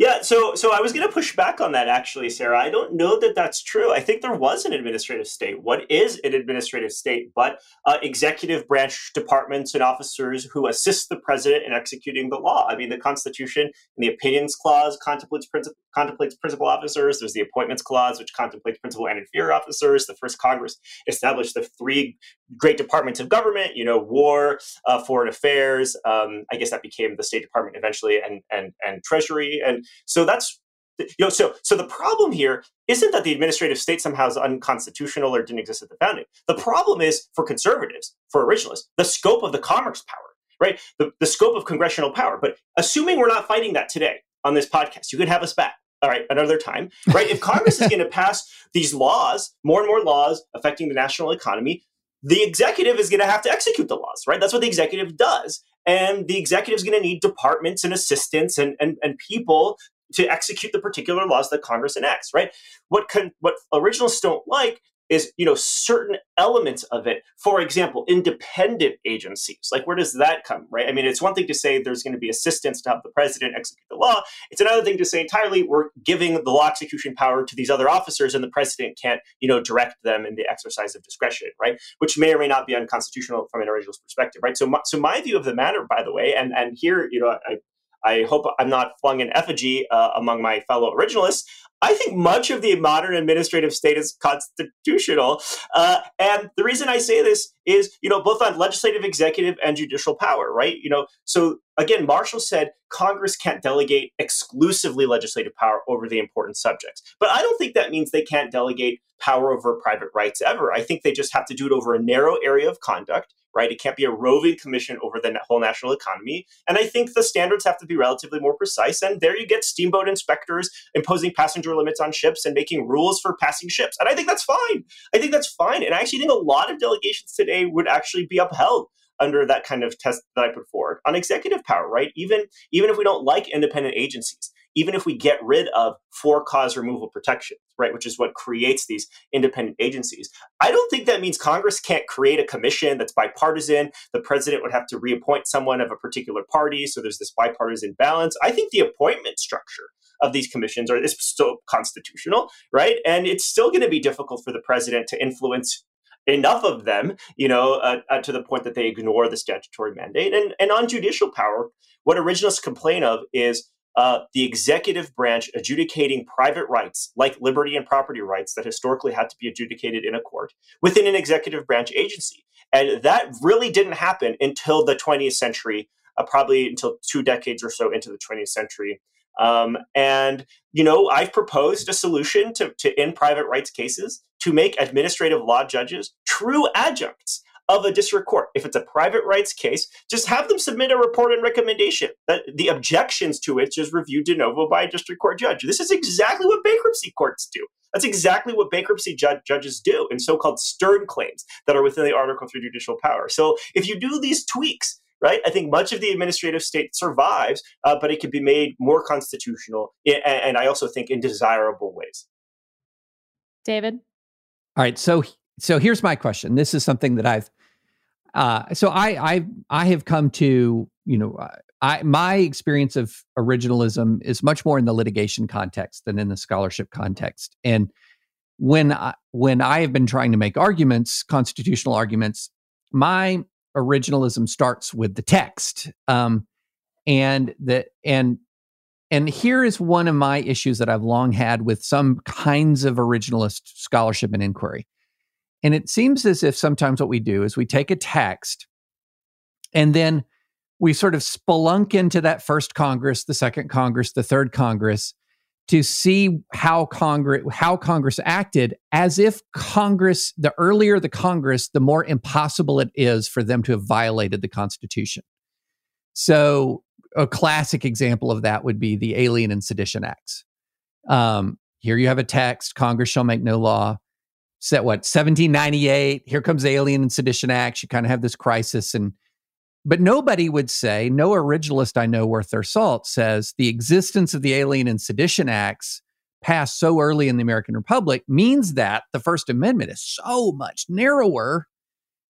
Yeah, so so I was going to push back on that actually, Sarah. I don't know that that's true. I think there was an administrative state. What is an administrative state but uh, executive branch departments and officers who assist the president in executing the law? I mean, the Constitution and the Opinions Clause contemplates principal contemplates principal officers. There's the Appointments Clause, which contemplates principal and inferior officers. The first Congress established the three great departments of government. You know, War, uh, Foreign Affairs. Um, I guess that became the State Department eventually, and and and Treasury. And so that's you know so so the problem here isn't that the administrative state somehow is unconstitutional or didn't exist at the founding the problem is for conservatives for originalists the scope of the commerce power right the, the scope of congressional power but assuming we're not fighting that today on this podcast. You could have us back. All right another time. Right? If congress is going to pass these laws more and more laws affecting the national economy the executive is going to have to execute the laws right? That's what the executive does. And the executive is going to need departments and assistants and, and, and people to execute the particular laws that Congress enacts, right? What can, what originalists don't like is you know certain elements of it. For example independent agencies. Like where does that come right? I mean it's one thing to say there's going to be assistance to help the president execute the law. It's another thing to say entirely we're giving the law execution power to these other officers and the president can't you know direct them in the exercise of discretion right? Which may or may not be unconstitutional from an originalist perspective right? So my, so my view of the matter by the way and and here you know i I hope I'm not flung in effigy uh, among my fellow originalists. I think much of the modern administrative state is constitutional. Uh, and the reason I say this is, you know, both on legislative, executive, and judicial power, right? You know, so again, Marshall said Congress can't delegate exclusively legislative power over the important subjects. But I don't think that means they can't delegate power over private rights ever. I think they just have to do it over a narrow area of conduct right? It can't be a roving commission over the whole national economy. And I think the standards have to be relatively more precise. And there you get steamboat inspectors imposing passenger limits on ships and making rules for passing ships. And I think that's fine. I think that's fine. And I actually think a lot of delegations today would actually be upheld under that kind of test that I put forward on executive power, right? Even even if we don't like independent agencies, even if we get rid of for cause removal protections, right, which is what creates these independent agencies, I don't think that means Congress can't create a commission that's bipartisan. The president would have to reappoint someone of a particular party. So there's this bipartisan balance. I think the appointment structure of these commissions are is still constitutional, right? And it's still going to be difficult for the president to influence enough of them, you know, uh, uh, to the point that they ignore the statutory mandate. And and on judicial power, what originalists complain of is uh, the executive branch adjudicating private rights, like liberty and property rights, that historically had to be adjudicated in a court within an executive branch agency. And that really didn't happen until the 20th century, uh, probably until two decades or so into the 20th century. Um, and, you know, I've proposed a solution to, to end private rights cases to make administrative law judges true adjuncts of a district court. If it's a private rights case, just have them submit a report and recommendation. That the objections to it just reviewed de novo by a district court judge. This is exactly what bankruptcy courts do. That's exactly what bankruptcy ju- judges do in so-called stern claims that are within the Article 3 judicial power. So if you do these tweaks, right, I think much of the administrative state survives, uh, but it could be made more constitutional, and, and I also think in desirable ways. David. All right, so so here's my question. This is something that I've uh, so I I I have come to you know uh, I my experience of originalism is much more in the litigation context than in the scholarship context. And when I, when I have been trying to make arguments, constitutional arguments, my originalism starts with the text. Um, and the and and here is one of my issues that I've long had with some kinds of originalist scholarship and inquiry. And it seems as if sometimes what we do is we take a text and then we sort of spelunk into that first Congress, the second Congress, the third Congress to see how Congress how Congress acted as if Congress the earlier the Congress the more impossible it is for them to have violated the Constitution. So a classic example of that would be the Alien and Sedition Acts. Um, here you have a text: Congress shall make no law set what 1798 here comes alien and sedition acts you kind of have this crisis and but nobody would say no originalist i know worth their salt says the existence of the alien and sedition acts passed so early in the american republic means that the first amendment is so much narrower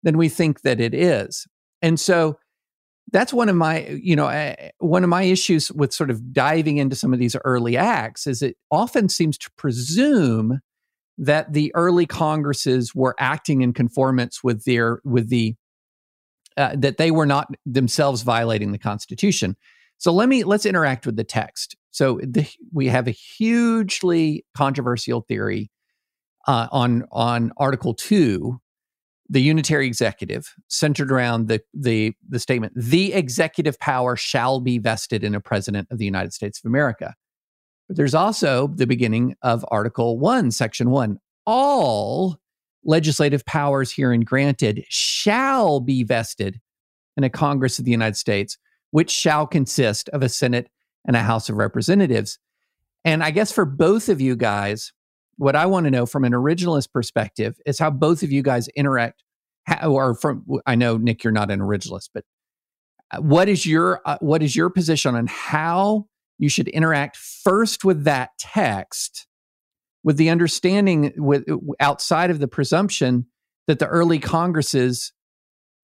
than we think that it is. And so that's one of my you know uh, one of my issues with sort of diving into some of these early acts is it often seems to presume that the early congresses were acting in conformance with their with the uh, that they were not themselves violating the constitution. So let me let's interact with the text. So the, we have a hugely controversial theory uh, on on article 2 the unitary executive centered around the the the statement the executive power shall be vested in a president of the United States of America. But there's also the beginning of article 1 section 1 all legislative powers herein granted shall be vested in a Congress of the United States which shall consist of a Senate and a House of Representatives. And I guess for both of you guys what I want to know from an originalist perspective is how both of you guys interact. Or from I know Nick, you're not an originalist, but uh, what is your uh, what is your position on how you should interact first with that text, with the understanding with outside of the presumption that the early Congresses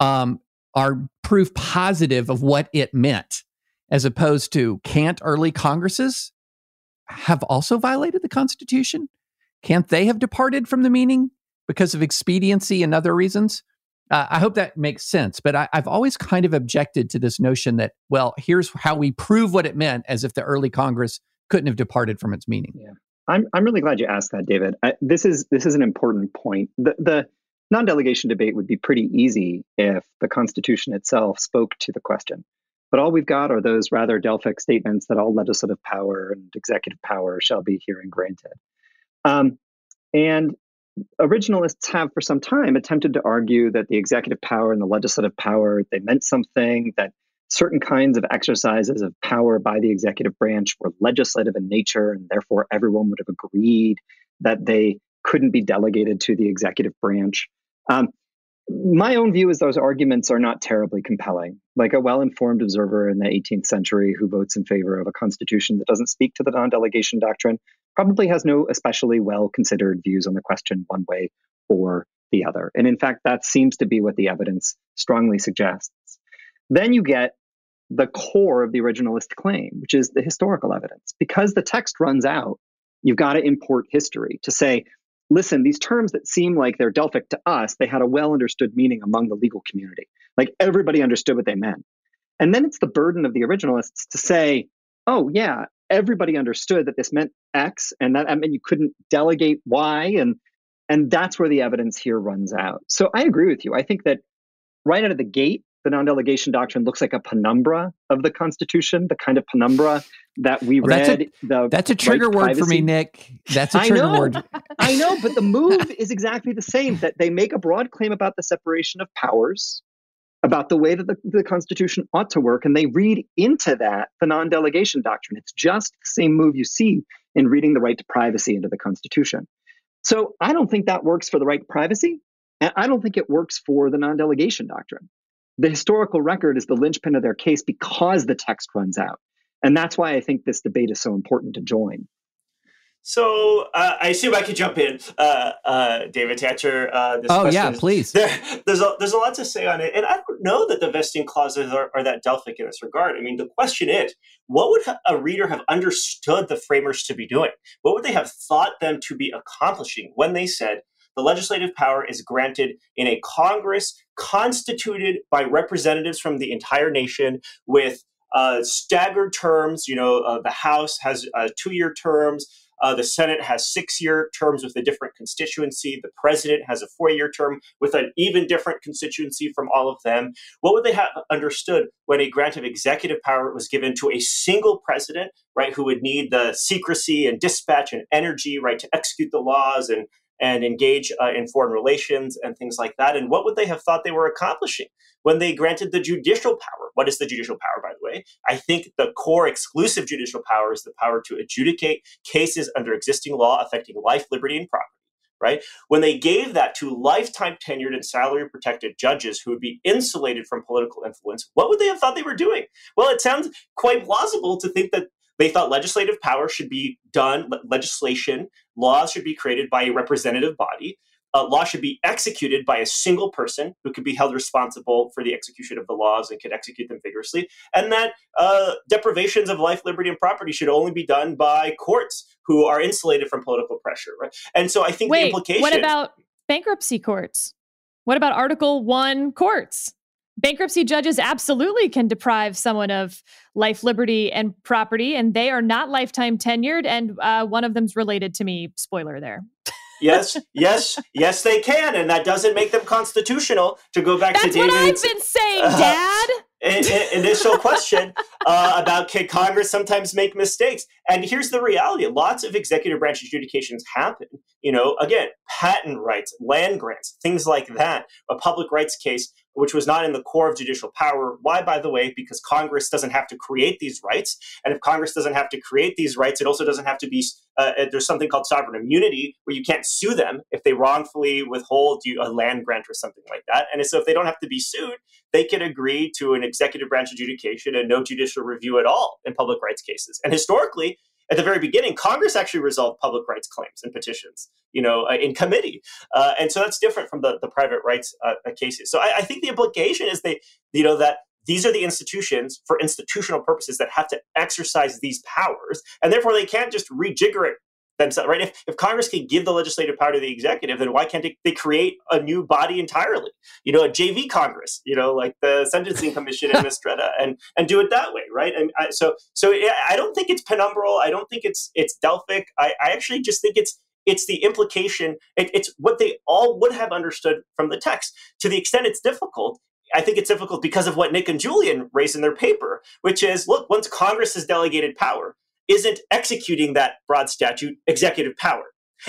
um, are proof positive of what it meant, as opposed to can't early Congresses have also violated the Constitution? Can't they have departed from the meaning because of expediency and other reasons? Uh, I hope that makes sense. But I, have always kind of objected to this notion that, well, here's how we prove what it meant, as if the early Congress couldn't have departed from its meaning. Yeah, I'm I'm really glad you asked that, David. I, this is this is an important point. The the non-delegation debate would be pretty easy if the Constitution itself spoke to the question. But all we've got are those rather Delphic statements that all legislative power and executive power shall be herein granted. Um, and originalists have for some time attempted to argue that the executive power and the legislative power they meant something that certain kinds of exercises of power by the executive branch were legislative in nature and therefore everyone would have agreed that they couldn't be delegated to the executive branch um, my own view is those arguments are not terribly compelling. Like a well informed observer in the 18th century who votes in favor of a constitution that doesn't speak to the non delegation doctrine probably has no especially well considered views on the question one way or the other. And in fact, that seems to be what the evidence strongly suggests. Then you get the core of the originalist claim, which is the historical evidence. Because the text runs out, you've got to import history to say, listen, these terms that seem like they're Delphic to us, they had a well understood meaning among the legal community. Like everybody understood what they meant. And then it's the burden of the originalists to say, oh, yeah, everybody understood that this meant X and that I meant you couldn't delegate Y. And, and that's where the evidence here runs out. So I agree with you. I think that right out of the gate, the non-delegation doctrine looks like a penumbra of the Constitution, the kind of penumbra that we well, read. That's a, that's a trigger word privacy. for me, Nick. That's a trigger I word. I know, but the move is exactly the same. That they make a broad claim about the separation of powers, about the way that the, the Constitution ought to work, and they read into that the non-delegation doctrine. It's just the same move you see in reading the right to privacy into the Constitution. So I don't think that works for the right to privacy, and I don't think it works for the non-delegation doctrine the historical record is the linchpin of their case because the text runs out. And that's why I think this debate is so important to join. So uh, I assume I could jump in, uh, uh, David Thatcher. Uh, oh yeah, please. There, there's a there's a lot to say on it, and I don't know that the vesting clauses are, are that Delphic in this regard. I mean, the question is, what would a reader have understood the framers to be doing? What would they have thought them to be accomplishing when they said the legislative power is granted in a Congress constituted by representatives from the entire nation with uh, staggered terms. You know, uh, the House has uh, two year terms. Uh, the Senate has six year terms with a different constituency. The president has a four year term with an even different constituency from all of them. What would they have understood when a grant of executive power was given to a single president, right, who would need the secrecy and dispatch and energy, right, to execute the laws and and engage uh, in foreign relations and things like that. And what would they have thought they were accomplishing when they granted the judicial power? What is the judicial power, by the way? I think the core exclusive judicial power is the power to adjudicate cases under existing law affecting life, liberty, and property. Right? When they gave that to lifetime tenured and salary protected judges who would be insulated from political influence, what would they have thought they were doing? Well, it sounds quite plausible to think that they thought legislative power should be done, legislation, laws should be created by a representative body. uh, law should be executed by a single person who could be held responsible for the execution of the laws and could execute them vigorously, and that uh, deprivations of life, liberty, and property should only be done by courts who are insulated from political pressure. Right? And so I think Wait, the implication. what about bankruptcy courts? What about Article 1 courts? Bankruptcy judges absolutely can deprive someone of life, liberty, and property, and they are not lifetime tenured. And uh, one of them's related to me. Spoiler there. yes, yes, yes, they can, and that doesn't make them constitutional. To go back That's to David's what I've been saying, Dad. in- in- initial question uh, about can Congress sometimes make mistakes? And here's the reality: lots of executive branch adjudications happen. You know, again, patent rights, land grants, things like that. A public rights case, which was not in the core of judicial power. Why, by the way? Because Congress doesn't have to create these rights, and if Congress doesn't have to create these rights, it also doesn't have to be. Uh, there's something called sovereign immunity, where you can't sue them if they wrongfully withhold you a land grant or something like that. And so, if they don't have to be sued, they can agree to an executive branch adjudication and no judicial review at all in public rights cases. And historically, at the very beginning, Congress actually resolved public rights claims and petitions, you know, uh, in committee, uh, and so that's different from the, the private rights uh, cases. So I, I think the implication is they, you know, that these are the institutions for institutional purposes that have to exercise these powers, and therefore they can't just rejigger it themselves, right? If, if Congress can give the legislative power to the executive, then why can't they, they create a new body entirely? You know, a JV Congress, you know, like the Sentencing Commission and Mistretta, and and do it that way, right? And I, so so yeah, I don't think it's penumbral. I don't think it's it's Delphic. I, I actually just think it's it's the implication. It, it's what they all would have understood from the text. To the extent it's difficult, I think it's difficult because of what Nick and Julian raised in their paper, which is look, once Congress has delegated power, isn't executing that broad statute executive power.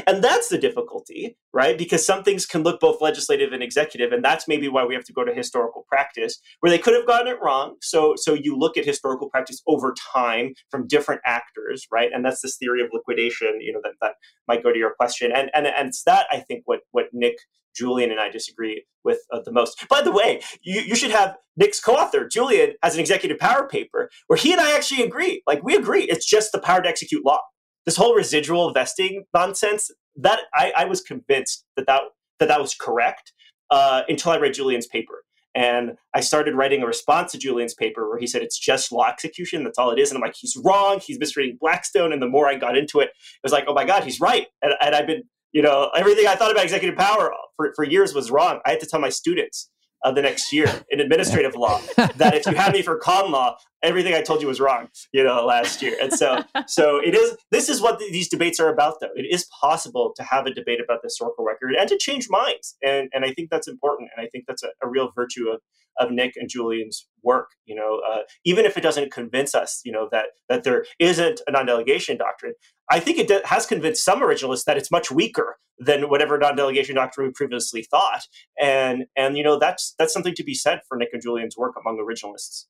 And that's the difficulty, right? Because some things can look both legislative and executive, and that's maybe why we have to go to historical practice, where they could have gotten it wrong. So, so you look at historical practice over time from different actors, right? And that's this theory of liquidation, you know, that, that might go to your question. And and and it's that I think what what Nick Julian and I disagree with uh, the most. By the way, you, you should have Nick's co-author, Julian, has an executive power paper where he and I actually agree. Like we agree, it's just the power to execute law. This whole residual vesting nonsense, that I, I was convinced that that, that, that was correct uh, until I read Julian's paper. And I started writing a response to Julian's paper where he said it's just law execution. That's all it is. And I'm like, he's wrong. He's misreading Blackstone. And the more I got into it, it was like, oh my God, he's right. And, and I've been you know, everything I thought about executive power for, for years was wrong. I had to tell my students uh, the next year in administrative law that if you had me for con law, everything I told you was wrong, you know, last year. And so, so it is, this is what th- these debates are about, though. It is possible to have a debate about the historical record and to change minds. And, and I think that's important. And I think that's a, a real virtue of, of Nick and Julian's work. You know, uh, even if it doesn't convince us, you know, that that there isn't a non-delegation doctrine, I think it de- has convinced some originalists that it's much weaker than whatever non-delegation doctrine we previously thought. And and you know, that's that's something to be said for Nick and Julian's work among originalists.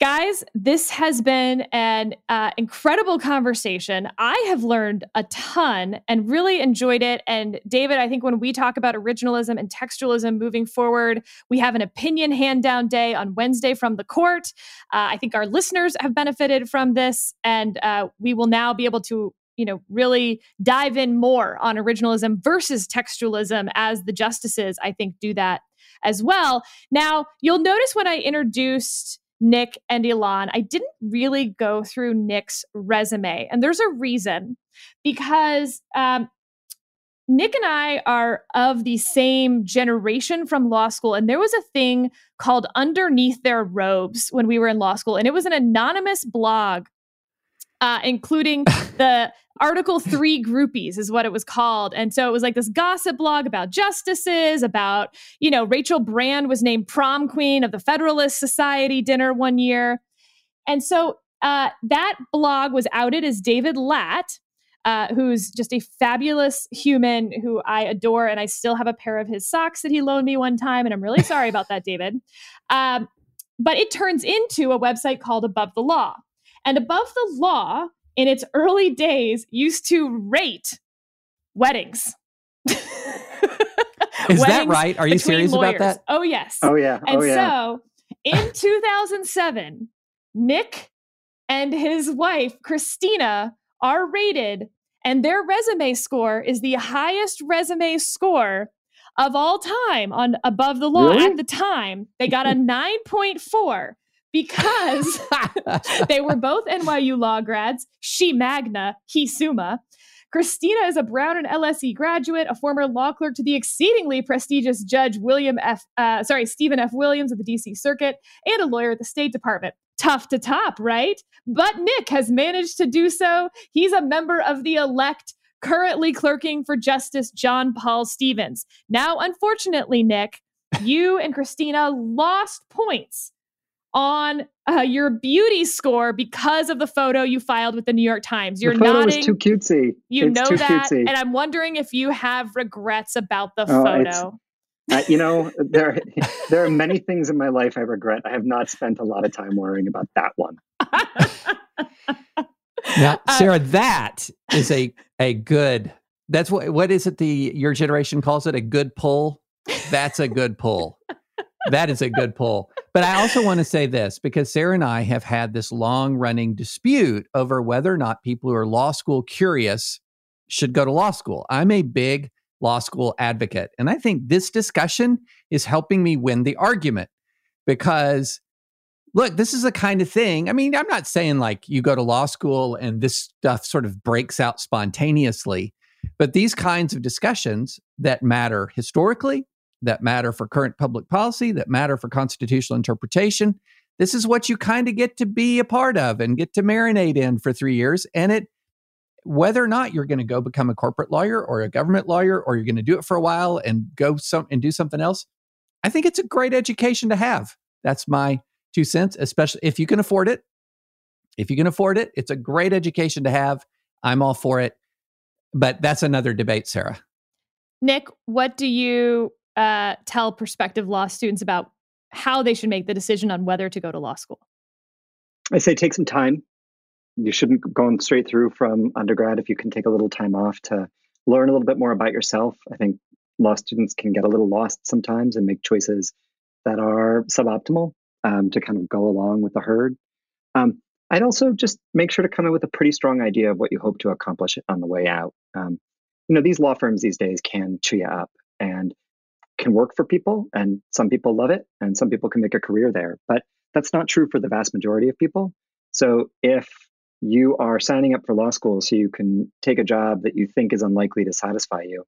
Guys, this has been an uh, incredible conversation. I have learned a ton and really enjoyed it. And David, I think when we talk about originalism and textualism moving forward, we have an opinion hand down day on Wednesday from the court. Uh, I think our listeners have benefited from this, and uh, we will now be able to you know really dive in more on originalism versus textualism as the justices i think do that as well now you'll notice when i introduced Nick and Ilan, I didn't really go through Nick's resume. And there's a reason because um, Nick and I are of the same generation from law school. And there was a thing called Underneath Their Robes when we were in law school. And it was an anonymous blog, uh, including the Article 3 groupies, is what it was called. And so it was like this gossip blog about justices, about, you know, Rachel Brand was named prom queen of the Federalist Society dinner one year. And so uh, that blog was outed as David Lat, uh, who's just a fabulous human who I adore. And I still have a pair of his socks that he loaned me one time. And I'm really sorry about that, David. Um, but it turns into a website called Above the Law. And Above the Law, in its early days, used to rate weddings. Is that right? Are you between serious about that? Oh, yes. Oh, yeah. And oh, yeah. so in 2007, Nick and his wife, Christina, are rated And their resume score is the highest resume score of all time on above the law Really? at the time. They got a 9.4 because they were both NYU law grads. She magna, he summa. Christina is a Brown and LSE graduate, a former law clerk to the exceedingly prestigious Judge William F. Uh, sorry, Stephen F. Williams of the D.C. Circuit, and a lawyer at the State Department. Tough to top, right? But Nick has managed to do so. He's a member of the elect, currently clerking for Justice John Paul Stevens. Now, unfortunately, Nick, you and Christina lost points on uh, your beauty score because of the photo you filed with the New York Times. You're the photo nodding. was too cutesy. You It's know too that, cutesy. and I'm wondering if you have regrets about the Oh, photo. Uh, you know, there there are many things in my life I regret. I have not spent a lot of time worrying about that one. Now, Uh, Sarah, that is a a good. That's what what is it? The your generation calls it a good pull. That's a good pull. that is a good pull. But I also want to say this because Sarah and I have had this long running dispute over whether or not people who are law school curious should go to law school. I'm a big law school advocate, and I think this discussion is helping me win the argument because look, this is the kind of thing. I mean, I'm not saying like you go to law school and this stuff sort of breaks out spontaneously, but these kinds of discussions that matter historically, that matter for current public policy, that matter for constitutional interpretation, this is what you kind of get to be a part of and get to marinate in for three years. And it, whether or not you're going to go become a corporate lawyer or a government lawyer, or you're going to do it for a while and go some and do something else, I think it's a great education to have. That's my two cents, especially if you can afford it. If you can afford it, it's a great education to have. I'm all for it. But that's another debate, Sarah. Nick, what do you uh, tell prospective law students about how they should make the decision on whether to go to law school? I say take some time. You shouldn't go on straight through from undergrad if you can take a little time off to learn a little bit more about yourself. I think law students can get a little lost sometimes and make choices that are suboptimal um, to kind of go along with the herd. Um, I'd also just make sure to come in with a pretty strong idea of what you hope to accomplish on the way out. Um, you know, these law firms these days can chew you up and can work for people, and some people love it, and some people can make a career there. But that's not true for the vast majority of people. So if you are signing up for law school so you can take a job that you think is unlikely to satisfy you,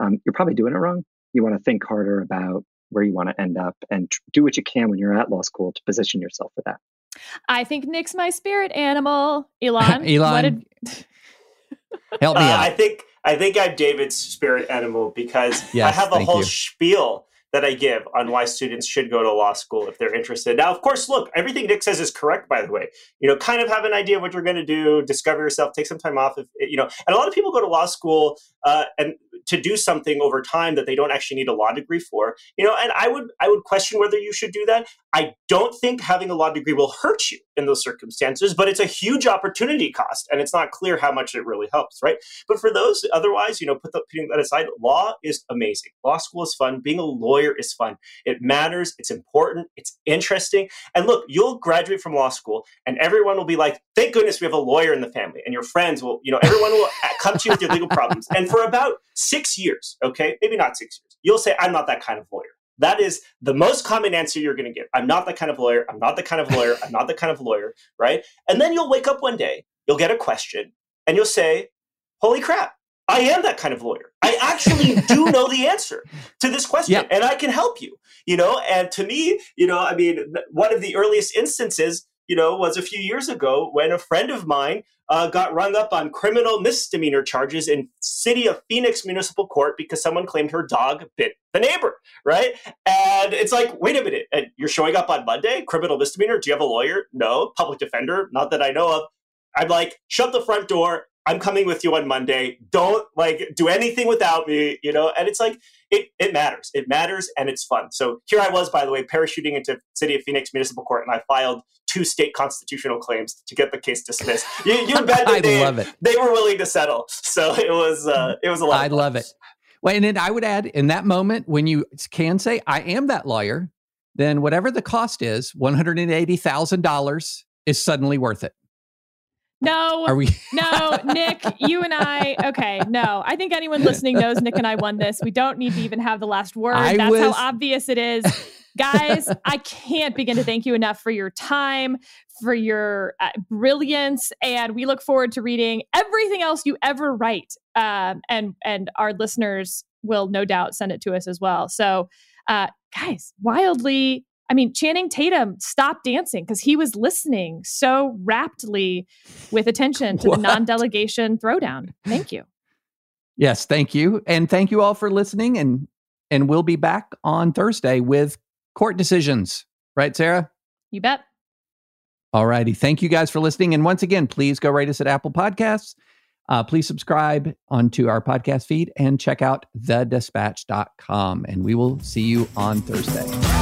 um, you're probably doing it wrong. You want to think harder about where you want to end up and tr- do what you can when you're at law school to position yourself for that. I think Nick's my spirit animal. Ilan, Ilan, did, Help me Uh, out. I think I think I'm David's spirit animal because I have a whole you. spiel that I give on why students should go to law school if they're interested. Now, of course, look, everything Nick says is correct. By the way, you know, kind of have an idea of what you're going to do, discover yourself, take some time off. If you know, and a lot of people go to law school uh, and to do something over time that they don't actually need a law degree for. You know, and I would I would question whether you should do that. I don't think having a law degree will hurt you in those circumstances, but it's a huge opportunity cost, and it's not clear how much it really helps, right? But for those otherwise, you know, put the, putting that aside, law is amazing. Law school is fun. Being a lawyer is fun. It matters. It's important. It's interesting. And look, you'll graduate from law school, and everyone will be like, "Thank goodness we have a lawyer in the family." And your friends will, you know, everyone will come to you with your legal problems. And for about six years, okay, maybe not six years, you'll say, "I'm not that kind of lawyer." That is the most common answer you're going to get. I'm not that kind of lawyer. I'm not the kind of lawyer. I'm not the kind of lawyer, right? And then you'll wake up one day, you'll get a question, and you'll say, Holy crap, I am that kind of lawyer. I actually do know the answer to this question, Yeah. and I can help you, you know? And to me, you know, I mean, one of the earliest instances, you know, was a few years ago when a friend of mine uh, got rung up on criminal misdemeanor charges in city of Phoenix Municipal Court because someone claimed her dog bit the neighbor, right? And it's like, wait a minute, and you're showing up on Monday, criminal misdemeanor? Do you have a lawyer? No. Public defender? Not that I know of. I'm like, shut the front door. I'm coming with you on Monday. Don't like do anything without me, you know? And it's like it it matters. It matters and it's fun. So here I was, by the way, parachuting into City of Phoenix Municipal Court, and I filed two state constitutional claims to get the case dismissed. You, you bet that they, love it. they were willing to settle. So it was uh, it was a lot. I of love it. Well, and then I would add in that moment when you can say, I am that lawyer, then whatever the cost is, $180,000 is suddenly worth it. No, Are we? no, Nick, you and I. Okay, no. I think anyone listening knows Nick and I won this. We don't need to even have the last word. I That's how obvious it is. Guys, I can't begin to thank you enough for your time, for your uh, brilliance, and we look forward to reading everything else you ever write. Um, and and our listeners will no doubt send it to us as well. So, uh, guys, wildly. I mean, Channing Tatum stopped dancing because he was listening so raptly with attention to What? the non delegation throwdown. Thank you. Yes, thank you. And thank you all for listening. And and we'll be back on Thursday with court decisions. Right, Sarah? You bet. All righty. Thank you guys for listening. And once again, please go rate us at Apple Podcasts. Uh, please subscribe onto our podcast feed and check out thedispatch.com. And we will see you on Thursday.